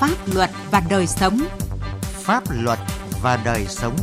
Pháp luật và đời sống. Pháp luật và đời sống.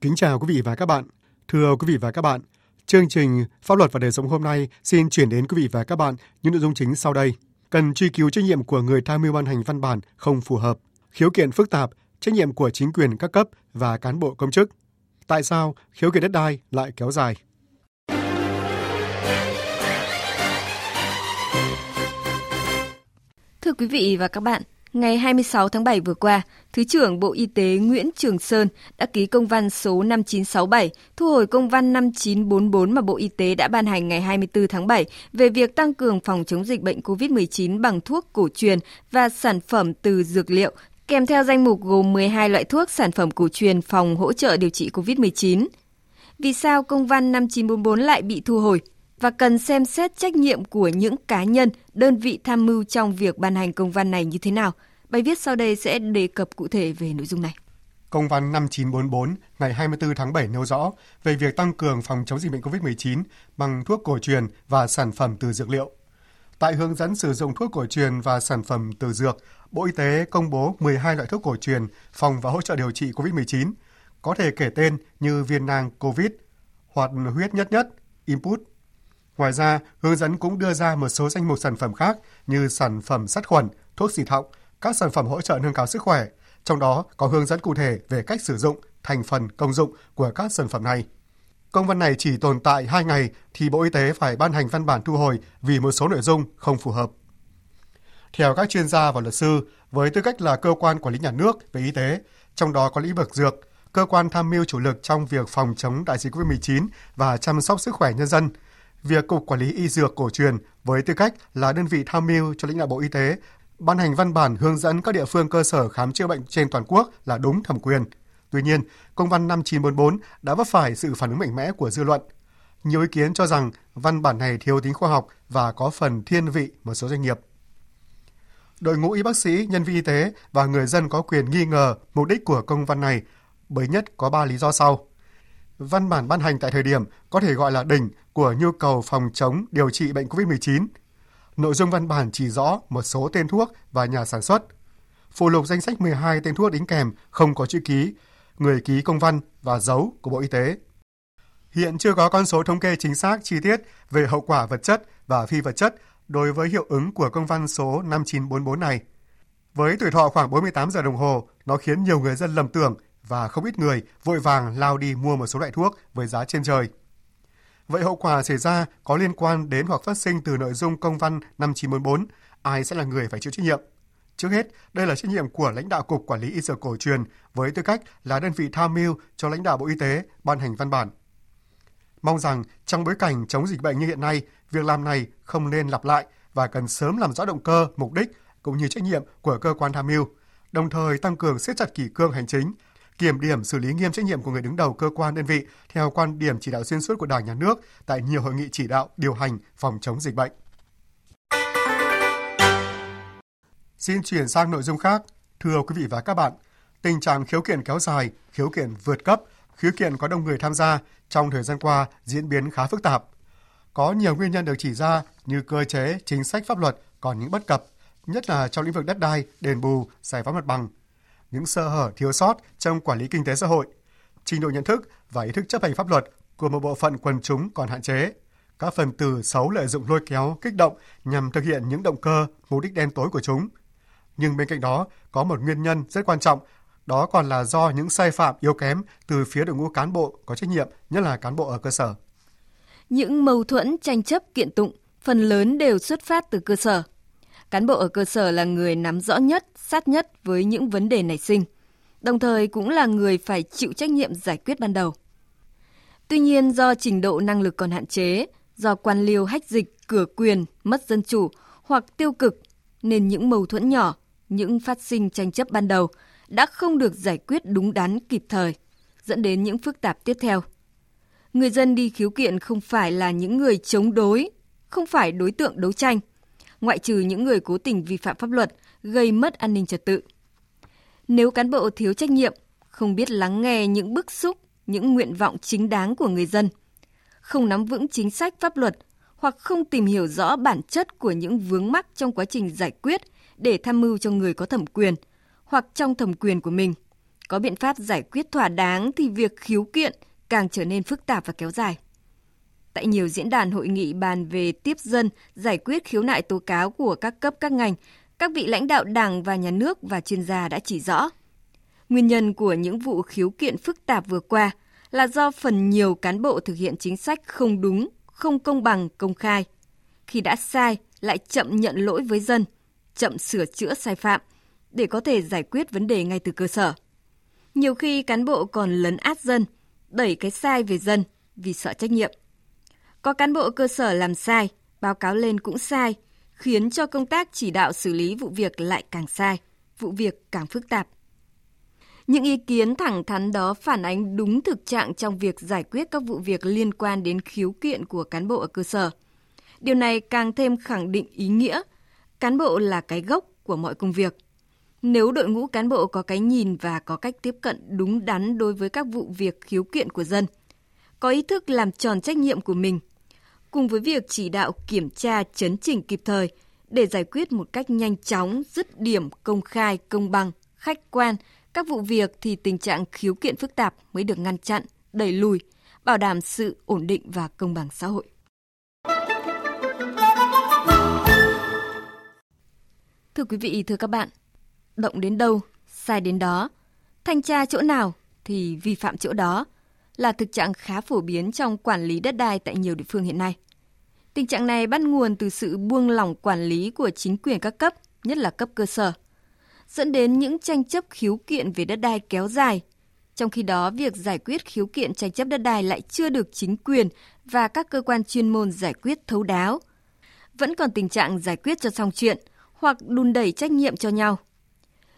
Kính chào quý vị và các bạn. Thưa quý vị và các bạn, chương trình Pháp luật và đời sống hôm nay xin chuyển đến quý vị và các bạn những nội dung chính sau đây. Cần truy cứu trách nhiệm của người tham mưu ban hành văn bản không phù hợp, khiếu kiện phức tạp, trách nhiệm của chính quyền các cấp và cán bộ công chức. Tại sao khiếu kiện đất đai lại kéo dài? Thưa quý vị và các bạn, ngày 26 tháng 7 vừa qua, Thứ trưởng Bộ Y tế Nguyễn Trường Sơn đã ký công văn số 5967 thu hồi công văn 5944 mà Bộ Y tế đã ban hành ngày 24 tháng 7 về việc tăng cường phòng chống dịch bệnh COVID-19 bằng thuốc cổ truyền và sản phẩm từ dược liệu, kèm theo danh mục gồm 12 loại thuốc sản phẩm cổ truyền phòng hỗ trợ điều trị COVID-19. Vì sao công văn 5944 lại bị thu hồi? Và cần xem xét trách nhiệm của những cá nhân, đơn vị tham mưu trong việc ban hành công văn này như thế nào. Bài viết sau đây sẽ đề cập cụ thể về nội dung này. Công văn 5944 ngày 24 tháng 7 nêu rõ về việc tăng cường phòng chống dịch bệnh COVID-19 bằng thuốc cổ truyền và sản phẩm từ dược liệu. Tại hướng dẫn sử dụng thuốc cổ truyền và sản phẩm từ dược, Bộ Y tế công bố 12 loại thuốc cổ truyền phòng và hỗ trợ điều trị COVID-19, có thể kể tên như viên nang COVID, hoạt huyết nhất nhất, input, Ngoài ra, hướng dẫn cũng đưa ra một số danh mục sản phẩm khác như sản phẩm sát khuẩn, thuốc xịt họng, các sản phẩm hỗ trợ nâng cao sức khỏe, trong đó có hướng dẫn cụ thể về cách sử dụng, thành phần, công dụng của các sản phẩm này. Công văn này chỉ tồn tại 2 ngày thì Bộ Y tế phải ban hành văn bản thu hồi vì một số nội dung không phù hợp. Theo các chuyên gia và luật sư, với tư cách là cơ quan quản lý nhà nước về y tế, trong đó có lĩnh vực dược, cơ quan tham mưu chủ lực trong việc phòng chống đại dịch COVID-19 và chăm sóc sức khỏe nhân dân – việc Cục Quản lý Y Dược Cổ truyền với tư cách là đơn vị tham mưu cho lãnh đạo Bộ Y tế ban hành văn bản hướng dẫn các địa phương cơ sở khám chữa bệnh trên toàn quốc là đúng thẩm quyền. Tuy nhiên, công văn 5944 đã vấp phải sự phản ứng mạnh mẽ của dư luận. Nhiều ý kiến cho rằng văn bản này thiếu tính khoa học và có phần thiên vị một số doanh nghiệp. Đội ngũ y bác sĩ, nhân viên y tế và người dân có quyền nghi ngờ mục đích của công văn này bởi nhất có 3 lý do sau văn bản ban hành tại thời điểm có thể gọi là đỉnh của nhu cầu phòng chống điều trị bệnh COVID-19. Nội dung văn bản chỉ rõ một số tên thuốc và nhà sản xuất. Phụ lục danh sách 12 tên thuốc đính kèm không có chữ ký, người ký công văn và dấu của Bộ Y tế. Hiện chưa có con số thống kê chính xác chi tiết về hậu quả vật chất và phi vật chất đối với hiệu ứng của công văn số 5944 này. Với tuổi thọ khoảng 48 giờ đồng hồ, nó khiến nhiều người dân lầm tưởng và không ít người vội vàng lao đi mua một số loại thuốc với giá trên trời. Vậy hậu quả xảy ra có liên quan đến hoặc phát sinh từ nội dung công văn 5944, ai sẽ là người phải chịu trách nhiệm? Trước hết, đây là trách nhiệm của lãnh đạo Cục Quản lý Y dược cổ truyền với tư cách là đơn vị tham mưu cho lãnh đạo Bộ Y tế ban hành văn bản. Mong rằng trong bối cảnh chống dịch bệnh như hiện nay, việc làm này không nên lặp lại và cần sớm làm rõ động cơ, mục đích cũng như trách nhiệm của cơ quan tham mưu, đồng thời tăng cường siết chặt kỷ cương hành chính, kiểm điểm xử lý nghiêm trách nhiệm của người đứng đầu cơ quan đơn vị theo quan điểm chỉ đạo xuyên suốt của Đảng nhà nước tại nhiều hội nghị chỉ đạo điều hành phòng chống dịch bệnh. Xin chuyển sang nội dung khác. Thưa quý vị và các bạn, tình trạng khiếu kiện kéo dài, khiếu kiện vượt cấp, khiếu kiện có đông người tham gia trong thời gian qua diễn biến khá phức tạp. Có nhiều nguyên nhân được chỉ ra như cơ chế, chính sách pháp luật còn những bất cập, nhất là trong lĩnh vực đất đai, đền bù, giải phóng mặt bằng, những sơ hở thiếu sót trong quản lý kinh tế xã hội, trình độ nhận thức và ý thức chấp hành pháp luật của một bộ phận quần chúng còn hạn chế. Các phần tử xấu lợi dụng lôi kéo, kích động nhằm thực hiện những động cơ, mục đích đen tối của chúng. Nhưng bên cạnh đó, có một nguyên nhân rất quan trọng, đó còn là do những sai phạm yếu kém từ phía đội ngũ cán bộ có trách nhiệm, nhất là cán bộ ở cơ sở. Những mâu thuẫn tranh chấp kiện tụng phần lớn đều xuất phát từ cơ sở. Cán bộ ở cơ sở là người nắm rõ nhất, sát nhất với những vấn đề nảy sinh, đồng thời cũng là người phải chịu trách nhiệm giải quyết ban đầu. Tuy nhiên do trình độ năng lực còn hạn chế, do quan liêu hách dịch, cửa quyền, mất dân chủ hoặc tiêu cực nên những mâu thuẫn nhỏ, những phát sinh tranh chấp ban đầu đã không được giải quyết đúng đắn kịp thời, dẫn đến những phức tạp tiếp theo. Người dân đi khiếu kiện không phải là những người chống đối, không phải đối tượng đấu tranh, ngoại trừ những người cố tình vi phạm pháp luật, gây mất an ninh trật tự. Nếu cán bộ thiếu trách nhiệm, không biết lắng nghe những bức xúc, những nguyện vọng chính đáng của người dân, không nắm vững chính sách pháp luật hoặc không tìm hiểu rõ bản chất của những vướng mắc trong quá trình giải quyết để tham mưu cho người có thẩm quyền hoặc trong thẩm quyền của mình. Có biện pháp giải quyết thỏa đáng thì việc khiếu kiện càng trở nên phức tạp và kéo dài. Tại nhiều diễn đàn hội nghị bàn về tiếp dân, giải quyết khiếu nại tố cáo của các cấp các ngành, các vị lãnh đạo Đảng và Nhà nước và chuyên gia đã chỉ rõ. Nguyên nhân của những vụ khiếu kiện phức tạp vừa qua là do phần nhiều cán bộ thực hiện chính sách không đúng, không công bằng, công khai. Khi đã sai, lại chậm nhận lỗi với dân, chậm sửa chữa sai phạm để có thể giải quyết vấn đề ngay từ cơ sở. Nhiều khi cán bộ còn lấn át dân, đẩy cái sai về dân vì sợ trách nhiệm. Có cán bộ cơ sở làm sai, báo cáo lên cũng sai, khiến cho công tác chỉ đạo xử lý vụ việc lại càng sai, vụ việc càng phức tạp. Những ý kiến thẳng thắn đó phản ánh đúng thực trạng trong việc giải quyết các vụ việc liên quan đến khiếu kiện của cán bộ ở cơ sở. Điều này càng thêm khẳng định ý nghĩa cán bộ là cái gốc của mọi công việc. Nếu đội ngũ cán bộ có cái nhìn và có cách tiếp cận đúng đắn đối với các vụ việc khiếu kiện của dân, có ý thức làm tròn trách nhiệm của mình, cùng với việc chỉ đạo kiểm tra chấn chỉnh kịp thời để giải quyết một cách nhanh chóng, dứt điểm, công khai, công bằng, khách quan các vụ việc thì tình trạng khiếu kiện phức tạp mới được ngăn chặn, đẩy lùi, bảo đảm sự ổn định và công bằng xã hội. Thưa quý vị, thưa các bạn, động đến đâu, sai đến đó, thanh tra chỗ nào thì vi phạm chỗ đó là thực trạng khá phổ biến trong quản lý đất đai tại nhiều địa phương hiện nay. Tình trạng này bắt nguồn từ sự buông lỏng quản lý của chính quyền các cấp, nhất là cấp cơ sở, dẫn đến những tranh chấp khiếu kiện về đất đai kéo dài. Trong khi đó, việc giải quyết khiếu kiện tranh chấp đất đai lại chưa được chính quyền và các cơ quan chuyên môn giải quyết thấu đáo. Vẫn còn tình trạng giải quyết cho xong chuyện hoặc đùn đẩy trách nhiệm cho nhau.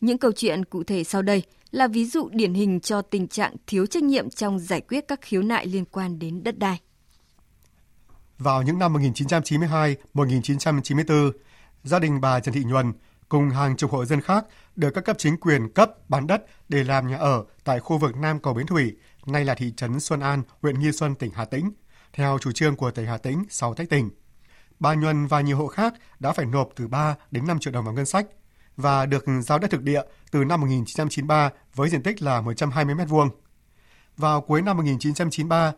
Những câu chuyện cụ thể sau đây là ví dụ điển hình cho tình trạng thiếu trách nhiệm trong giải quyết các khiếu nại liên quan đến đất đai. Vào những năm 1992-1994, gia đình bà Trần Thị Nhuần cùng hàng chục hộ dân khác được các cấp chính quyền cấp bán đất để làm nhà ở tại khu vực Nam Cầu Bến Thủy, nay là thị trấn Xuân An, huyện Nghi Xuân, tỉnh Hà Tĩnh, theo chủ trương của tỉnh Hà Tĩnh sau tách tỉnh. Bà Nhuần và nhiều hộ khác đã phải nộp từ 3 đến 5 triệu đồng vào ngân sách và được giao đất thực địa từ năm 1993 với diện tích là 120 m2. Vào cuối năm 1993,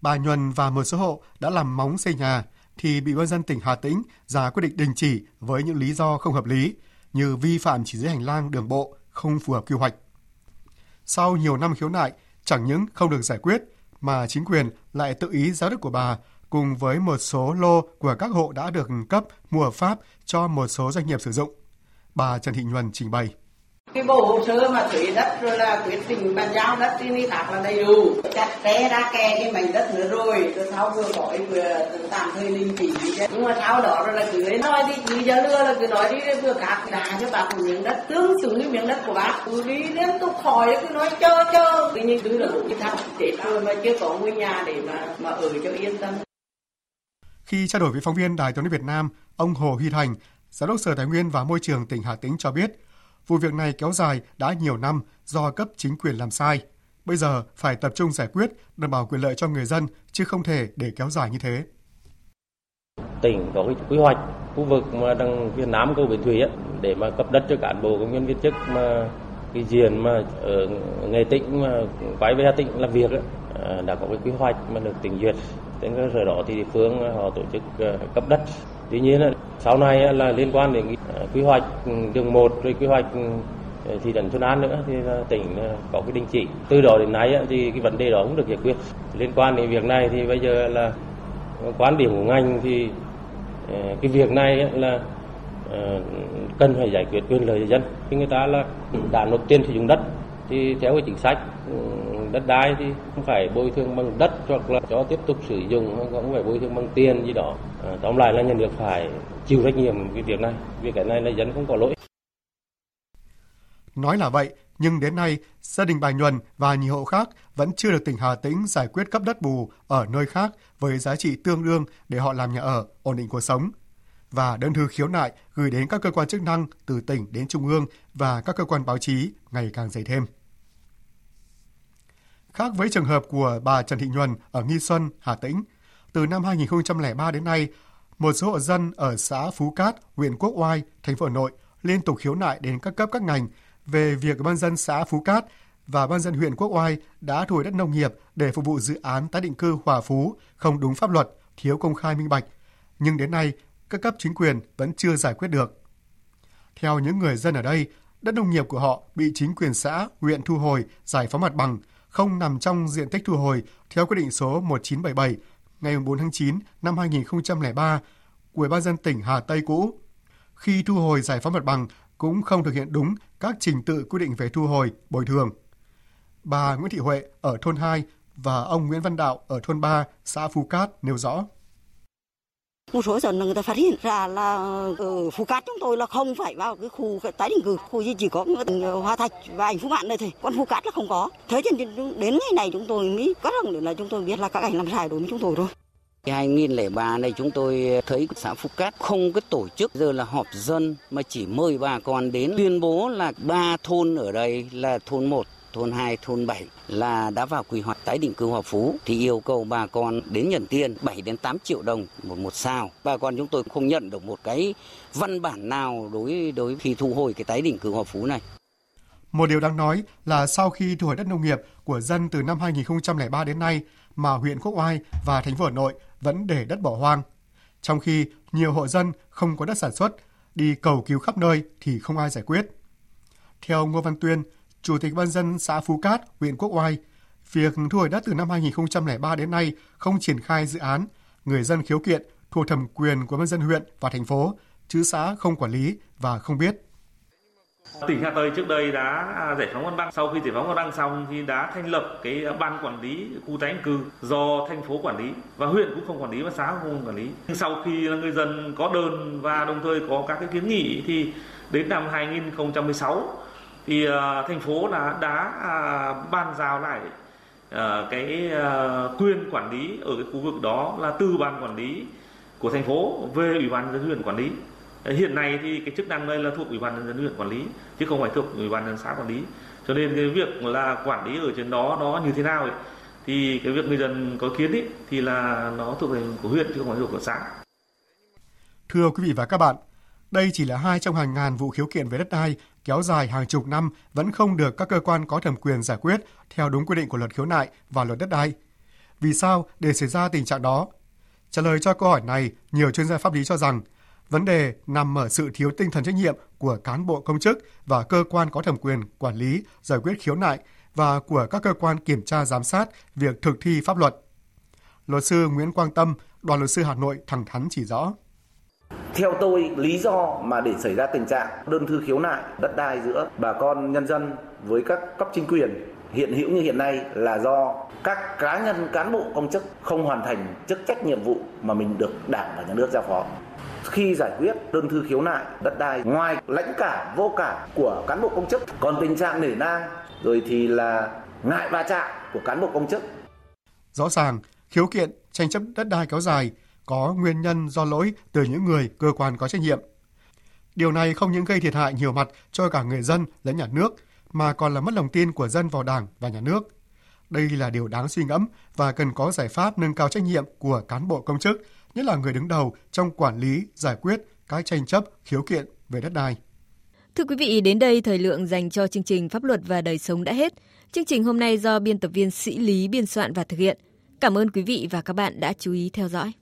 bà Nhuần và một số hộ đã làm móng xây nhà thì bị ban dân tỉnh Hà Tĩnh ra quyết định đình chỉ với những lý do không hợp lý như vi phạm chỉ dưới hành lang đường bộ không phù hợp quy hoạch. Sau nhiều năm khiếu nại, chẳng những không được giải quyết mà chính quyền lại tự ý giao đất của bà cùng với một số lô của các hộ đã được cấp mua hợp pháp cho một số doanh nghiệp sử dụng. Bà Trần Thị Nhuần trình bày. Cái bộ hồ sơ mà thuế đất rồi là quyết định bàn giao đất trên đi khác là đầy đủ. Chặt té ra kè cái mảnh đất nữa rồi rồi sau vừa khỏi vừa tạm thời đình chỉ nhưng mà sau đó rồi là cứ nói đi cứ giờ nữa là cứ nói đi vừa cắt đá cho bà một miếng đất tương xứng với miếng đất của bác cứ đi liên tục hỏi cứ nói chờ chờ. Tự nhiên cứ là một cái thằng chết rồi mà chưa có ngôi nhà để mà mà ở cho yên tâm. Khi trao đổi với phóng viên Đài tiếng nói Việt Nam, ông Hồ Huy Thành, Giám đốc Sở Tài nguyên và Môi trường tỉnh Hà Tĩnh cho biết, Vụ việc này kéo dài đã nhiều năm do cấp chính quyền làm sai. Bây giờ phải tập trung giải quyết, đảm bảo quyền lợi cho người dân, chứ không thể để kéo dài như thế. Tỉnh có cái quy hoạch khu vực mà đằng phía Nam cầu Bến Thủy ấy, để mà cấp đất cho cán bộ công nhân viên chức mà cái diện mà ở nghề tỉnh mà quay về Hà Tĩnh làm việc ấy, à, đã có cái quy hoạch mà được tỉnh duyệt trên cơ sở đó thì địa phương họ tổ chức à, cấp đất tuy nhiên sau này là liên quan đến ờ, quy hoạch ừ, đường một rồi quy hoạch ừ, ờ, thị trấn Xuân An nữa, thì tỉnh ờ, có cái đình chỉ. Từ đó đến nay thì cái vấn đề đó cũng được giải quyết. Liên quan đến việc này thì bây giờ là quan điểm của ngành thì cái việc này là cần phải giải quyết quyền lợi dân. Khi người ta là đã nộp tiền sử dụng đất, thì theo cái chính sách ừ, đất đai thì không phải bồi thường bằng đất hoặc là cho tiếp tục sử dụng hoặc cũng phải bồi thường bằng tiền gì đó. À, tóm lại là nhà nước phải chịu trách nhiệm cái việc này vì cái này là dân không có lỗi. Nói là vậy nhưng đến nay gia đình bà Nhuần và nhiều hộ khác vẫn chưa được tỉnh Hà Tĩnh giải quyết cấp đất bù ở nơi khác với giá trị tương đương để họ làm nhà ở, ổn định cuộc sống. Và đơn thư khiếu nại gửi đến các cơ quan chức năng từ tỉnh đến trung ương và các cơ quan báo chí ngày càng dày thêm. Khác với trường hợp của bà Trần Thị Nhuần ở Nghi Xuân, Hà Tĩnh, Từ năm 2003 đến nay, một số hộ dân ở xã Phú Cát, huyện Quốc Oai, thành phố Hà Nội liên tục khiếu nại đến các cấp các ngành về việc ban dân xã Phú Cát và ban dân huyện Quốc Oai đã thu hồi đất nông nghiệp để phục vụ dự án tái định cư Hòa Phú không đúng pháp luật, thiếu công khai minh bạch. Nhưng đến nay, các cấp chính quyền vẫn chưa giải quyết được. Theo những người dân ở đây, đất nông nghiệp của họ bị chính quyền xã, huyện thu hồi, giải phóng mặt bằng, không nằm trong diện tích thu hồi theo quyết định số 1977 ngày 4 tháng 9 năm 2003 của Ban dân tỉnh Hà Tây cũ. Khi thu hồi giải phóng mặt bằng cũng không thực hiện đúng các trình tự quy định về thu hồi, bồi thường. Bà Nguyễn Thị Huệ ở thôn 2 và ông Nguyễn Văn Đạo ở thôn 3, xã Phú Cát nêu rõ. Một số dân người ta phát hiện ra là ở Phú Cát chúng tôi là không phải vào cái khu tái định cư, khu gì chỉ có ờ, Hoa Thạch và ảnh Phú Mạn đây thôi, còn Phú Cát là không có. Thế cho nên đến ngày này chúng tôi mới có rằng là chúng tôi biết là các ảnh làm sai đối với chúng tôi thôi. 2003 này chúng tôi thấy xã Phú Cát không có tổ chức giờ là họp dân mà chỉ mời bà con đến tuyên bố là ba thôn ở đây là thôn 1, thôn 2, thôn 7 là đã vào quy hoạch tái định cư Hòa Phú thì yêu cầu bà con đến nhận tiền 7 đến 8 triệu đồng một một sao. Bà con chúng tôi không nhận được một cái văn bản nào đối đối khi thu hồi cái tái định cư Hòa Phú này. Một điều đáng nói là sau khi thu hồi đất nông nghiệp của dân từ năm 2003 đến nay mà huyện Quốc Oai và thành phố Hà Nội vẫn để đất bỏ hoang. Trong khi nhiều hộ dân không có đất sản xuất, đi cầu cứu khắp nơi thì không ai giải quyết. Theo Ngô Văn Tuyên, Chủ tịch Ban dân xã Phú Cát, huyện Quốc Oai, việc thu hồi đất từ năm 2003 đến nay không triển khai dự án, người dân khiếu kiện thuộc thẩm quyền của ban dân huyện và thành phố, chứ xã không quản lý và không biết. Tỉnh Hà Tây trước đây đã giải phóng mặt bằng, sau khi giải phóng mặt bằng xong thì đã thành lập cái ban quản lý khu tái định cư do thành phố quản lý và huyện cũng không quản lý và xã cũng không quản lý. Sau khi người dân có đơn và đồng thời có các cái kiến nghị thì đến năm 2016 thì uh, thành phố là đã uh, ban giao lại uh, cái uh, quyền quản lý ở cái khu vực đó là từ ban quản lý của thành phố về ủy ban nhân dân huyện quản lý. Hiện nay thì cái chức năng đây là thuộc ủy ban nhân dân huyện quản lý chứ không phải thuộc ủy ban nhân xã quản lý. Cho nên cái việc là quản lý ở trên đó nó như thế nào ấy, thì cái việc người dân có kiến ấy, thì là nó thuộc về của huyện chứ không phải thuộc của xã. Thưa quý vị và các bạn đây chỉ là hai trong hàng ngàn vụ khiếu kiện về đất đai kéo dài hàng chục năm vẫn không được các cơ quan có thẩm quyền giải quyết theo đúng quy định của luật khiếu nại và luật đất đai. Vì sao để xảy ra tình trạng đó? Trả lời cho câu hỏi này, nhiều chuyên gia pháp lý cho rằng vấn đề nằm ở sự thiếu tinh thần trách nhiệm của cán bộ công chức và cơ quan có thẩm quyền quản lý, giải quyết khiếu nại và của các cơ quan kiểm tra giám sát việc thực thi pháp luật. Luật sư Nguyễn Quang Tâm, đoàn luật sư Hà Nội thẳng thắn chỉ rõ. Theo tôi, lý do mà để xảy ra tình trạng đơn thư khiếu nại đất đai giữa bà con nhân dân với các cấp chính quyền hiện hữu như hiện nay là do các cá nhân cán bộ công chức không hoàn thành chức trách nhiệm vụ mà mình được đảng và nhà nước giao phó. Khi giải quyết đơn thư khiếu nại đất đai ngoài lãnh cả vô cả của cán bộ công chức còn tình trạng nể nang rồi thì là ngại va chạm của cán bộ công chức. Rõ ràng, khiếu kiện tranh chấp đất đai kéo dài có nguyên nhân do lỗi từ những người cơ quan có trách nhiệm. Điều này không những gây thiệt hại nhiều mặt cho cả người dân lẫn nhà nước, mà còn là mất lòng tin của dân vào Đảng và nhà nước. Đây là điều đáng suy ngẫm và cần có giải pháp nâng cao trách nhiệm của cán bộ công chức, nhất là người đứng đầu trong quản lý, giải quyết các tranh chấp, khiếu kiện về đất đai. Thưa quý vị, đến đây thời lượng dành cho chương trình Pháp luật và đời sống đã hết. Chương trình hôm nay do biên tập viên Sĩ Lý biên soạn và thực hiện. Cảm ơn quý vị và các bạn đã chú ý theo dõi.